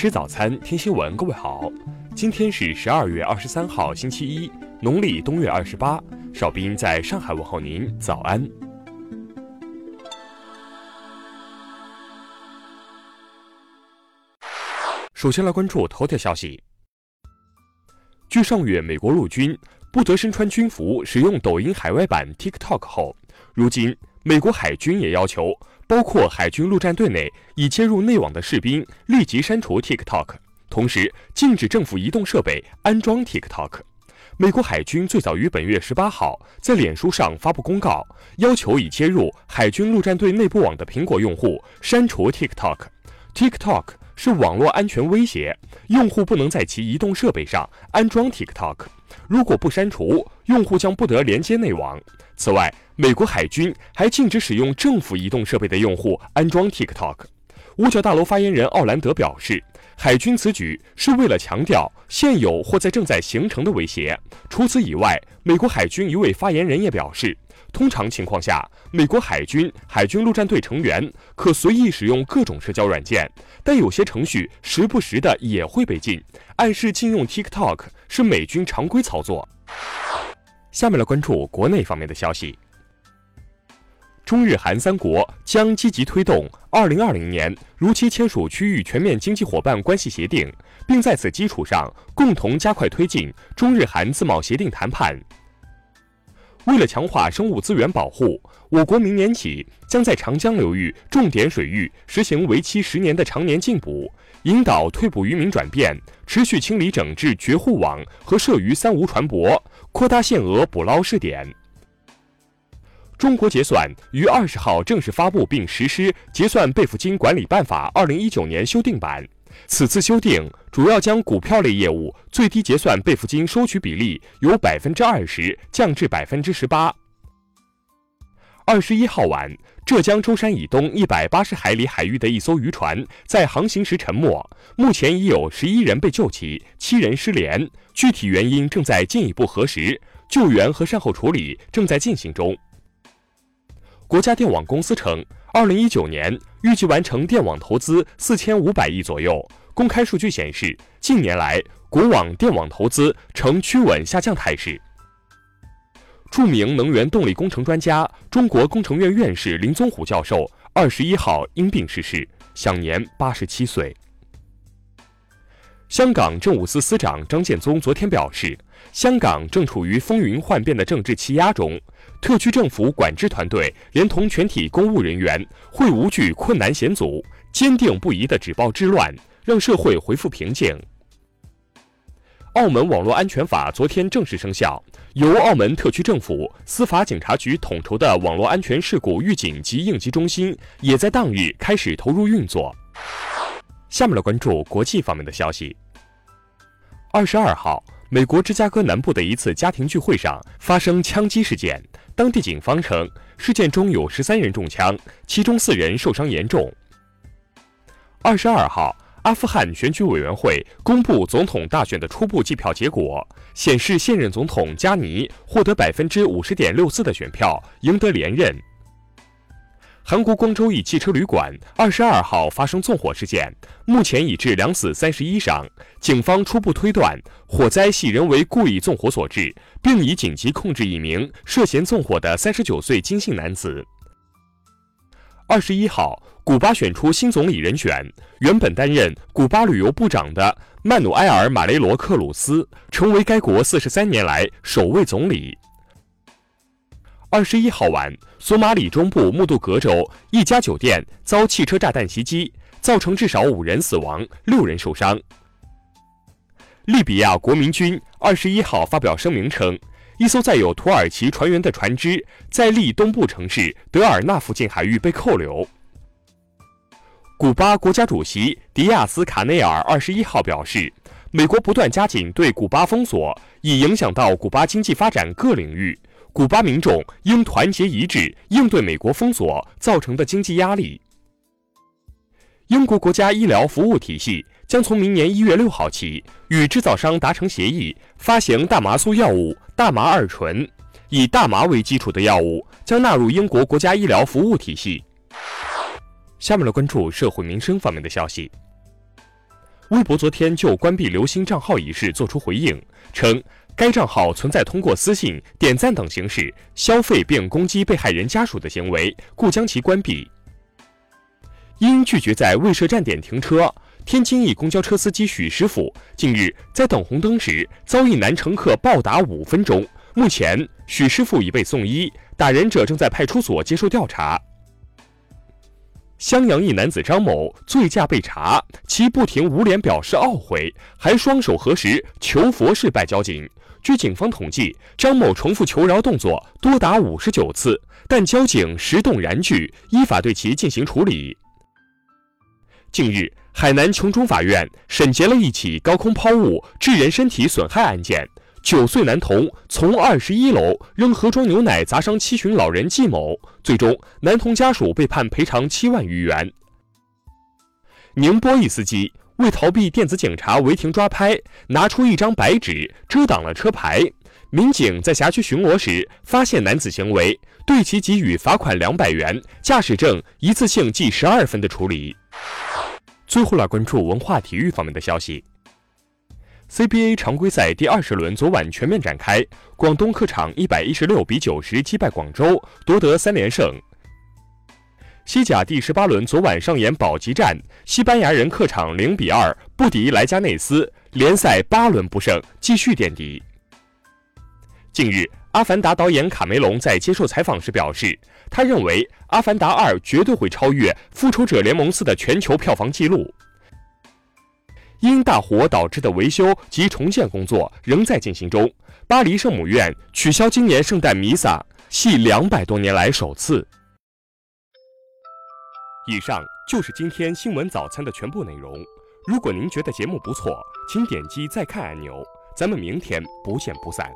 吃早餐，听新闻。各位好，今天是十二月二十三号，星期一，农历冬月二十八。邵兵在上海问候您，早安。首先来关注头条消息。据上月美国陆军不得身穿军服使用抖音海外版 TikTok 后，如今美国海军也要求。包括海军陆战队内已接入内网的士兵立即删除 TikTok，同时禁止政府移动设备安装 TikTok。美国海军最早于本月十八号在脸书上发布公告，要求已接入海军陆战队内部网的苹果用户删除 TikTok。TikTok 是网络安全威胁，用户不能在其移动设备上安装 TikTok。如果不删除，用户将不得连接内网。此外，美国海军还禁止使用政府移动设备的用户安装 TikTok。五角大楼发言人奥兰德表示，海军此举是为了强调现有或在正在形成的威胁。除此以外，美国海军一位发言人也表示，通常情况下，美国海军海军陆战队成员可随意使用各种社交软件，但有些程序时不时的也会被禁，暗示禁用 TikTok 是美军常规操作。下面来关注国内方面的消息。中日韩三国将积极推动2020年如期签署区域全面经济伙伴关系协定，并在此基础上共同加快推进中日韩自贸协定谈判。为了强化生物资源保护，我国明年起将在长江流域重点水域实行为期十年的常年禁捕，引导退捕渔民转变，持续清理整治绝户网和涉渔三无船舶，扩大限额捕捞试点。中国结算于二十号正式发布并实施《结算备付金管理办法（二零一九年修订版）》。此次修订主要将股票类业务最低结算备付金收取比例由百分之二十降至百分之十八。二十一号晚，浙江舟山以东一百八十海里海域的一艘渔船在航行时沉没，目前已有十一人被救起，七人失联，具体原因正在进一步核实，救援和善后处理正在进行中。国家电网公司称，二零一九年预计完成电网投资四千五百亿左右。公开数据显示，近年来国网电网投资呈趋稳下降态势。著名能源动力工程专家、中国工程院院士林宗虎教授二十一号因病逝世，享年八十七岁。香港政务司司长张建宗昨天表示，香港正处于风云幻变的政治气压中，特区政府管制团队连同全体公务人员会无惧困难险阻，坚定不移地止暴制乱，让社会恢复平静。澳门网络安全法昨天正式生效，由澳门特区政府司法警察局统筹的网络安全事故预警及应急中心也在当日开始投入运作。下面来关注国际方面的消息。二十二号，美国芝加哥南部的一次家庭聚会上发生枪击事件，当地警方称，事件中有十三人中枪，其中四人受伤严重。二十二号，阿富汗选举委员会公布总统大选的初步计票结果，显示现任总统加尼获得百分之五十点六四的选票，赢得连任。韩国光州一汽车旅馆二十二号发生纵火事件，目前已致两死三十一伤。警方初步推断，火灾系人为故意纵火所致，并已紧急控制一名涉嫌纵火的三十九岁金姓男子。二十一号，古巴选出新总理人选，原本担任古巴旅游部长的曼努埃尔·马雷罗克鲁斯成为该国四十三年来首位总理。二十一号晚，索马里中部木杜格州一家酒店遭汽车炸弹袭击，造成至少五人死亡，六人受伤。利比亚国民军二十一号发表声明称，一艘载有土耳其船员的船只在利东部城市德尔纳附近海域被扣留。古巴国家主席迪亚斯卡内尔二十一号表示，美国不断加紧对古巴封锁，已影响到古巴经济发展各领域。古巴民众应团结一致，应对美国封锁造成的经济压力。英国国家医疗服务体系将从明年一月六号起与制造商达成协议，发行大麻素药物大麻二醇，以大麻为基础的药物将纳入英国国家医疗服务体系。下面来关注社会民生方面的消息。微博昨天就关闭刘星账号一事作出回应，称该账号存在通过私信、点赞等形式消费并攻击被害人家属的行为，故将其关闭。因拒绝在未设站点停车，天津一公交车司机许师傅近日在等红灯时遭一男乘客暴打五分钟，目前许师傅已被送医，打人者正在派出所接受调查。襄阳一男子张某醉驾被查，其不停捂脸表示懊悔，还双手合十求佛式拜交警。据警方统计，张某重复求饶动作多达五十九次，但交警实动然拒，依法对其进行处理。近日，海南琼中法院审结了一起高空抛物致人身体损害案件。九岁男童从二十一楼扔盒装牛奶砸伤七旬老人季某，最终男童家属被判赔偿七万余元。宁波一司机为逃避电子警察违停抓拍，拿出一张白纸遮挡了车牌。民警在辖区巡逻时发现男子行为，对其给予罚款两百元、驾驶证一次性记十二分的处理。最后来关注文化体育方面的消息。CBA 常规赛第二十轮昨晚全面展开，广东客场一百一十六比九十击败广州，夺得三连胜。西甲第十八轮昨晚上演保级战，西班牙人客场零比二不敌莱加内斯，联赛八轮不胜，继续垫底。近日，《阿凡达》导演卡梅隆在接受采访时表示，他认为《阿凡达二》绝对会超越《复仇者联盟四》的全球票房纪录。因大火导致的维修及重建工作仍在进行中。巴黎圣母院取消今年圣诞弥撒，系两百多年来首次。以上就是今天新闻早餐的全部内容。如果您觉得节目不错，请点击再看按钮。咱们明天不见不散。